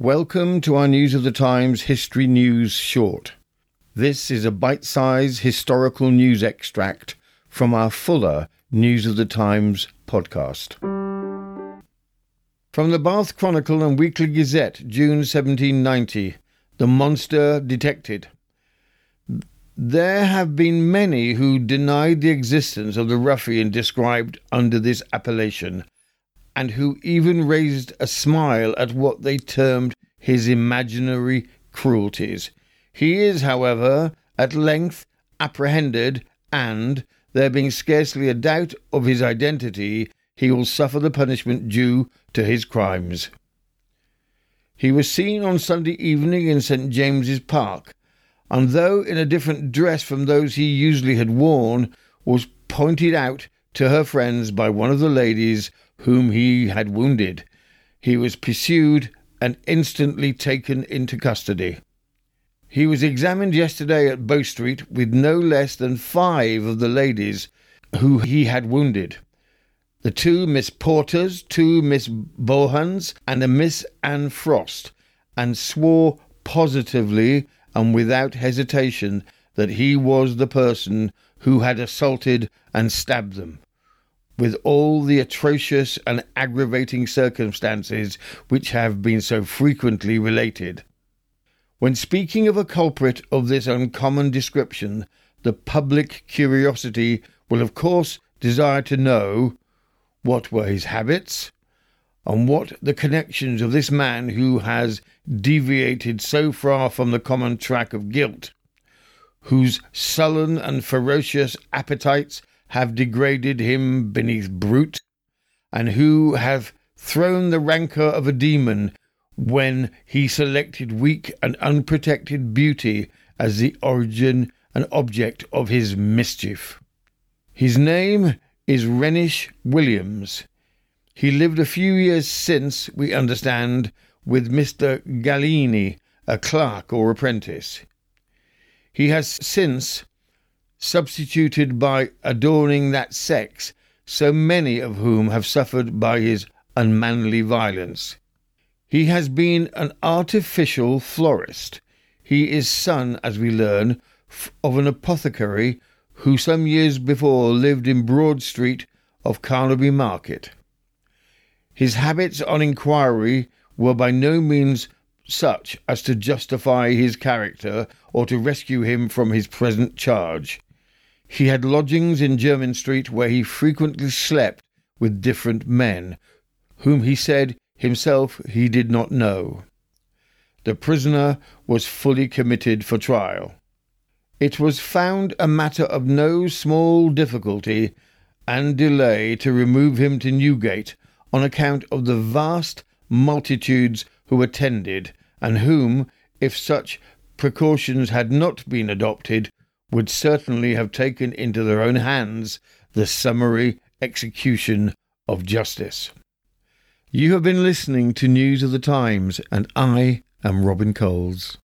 Welcome to our News of the Times History News Short. This is a bite sized historical news extract from our fuller News of the Times podcast. From the Bath Chronicle and Weekly Gazette, June 1790, The Monster Detected. There have been many who denied the existence of the ruffian described under this appellation, and who even raised a smile at what they termed his imaginary cruelties. He is, however, at length apprehended, and, there being scarcely a doubt of his identity, he will suffer the punishment due to his crimes. He was seen on Sunday evening in St. James's Park, and though in a different dress from those he usually had worn, was pointed out to her friends by one of the ladies whom he had wounded. He was pursued and instantly taken into custody. He was examined yesterday at Bow Street with no less than five of the ladies who he had wounded. The two Miss Porters, two Miss Bohans, and a Miss Anne Frost, and swore positively and without hesitation that he was the person who had assaulted and stabbed them, with all the atrocious and aggravating circumstances which have been so frequently related. When speaking of a culprit of this uncommon description, the public curiosity will of course desire to know what were his habits, and what the connections of this man who has deviated so far from the common track of guilt, whose sullen and ferocious appetites have degraded him beneath brute, and who have thrown the rancour of a demon when he selected weak and unprotected beauty as the origin and object of his mischief. His name is Rhynwick Williams. He lived a few years since, we understand, with Mr. Gallini, a clerk or apprentice. He has since substituted by adorning that sex, so many of whom have suffered by his unmanly violence. He has been an artificial florist. He is son, as we learn, of an apothecary who some years before lived in Broad Street of Carnaby Market. His habits on inquiry were by no means such as to justify his character or to rescue him from his present charge. He had lodgings in Jermyn Street where he frequently slept with different men, whom he said himself he did not know. The prisoner was fully committed for trial. It was found a matter of no small difficulty and delay to remove him to Newgate on account of the vast multitudes who attended, and whom, if such precautions had not been adopted, would certainly have taken into their own hands the summary execution of justice. You have been listening to News of the Times, and I am Robin Coles.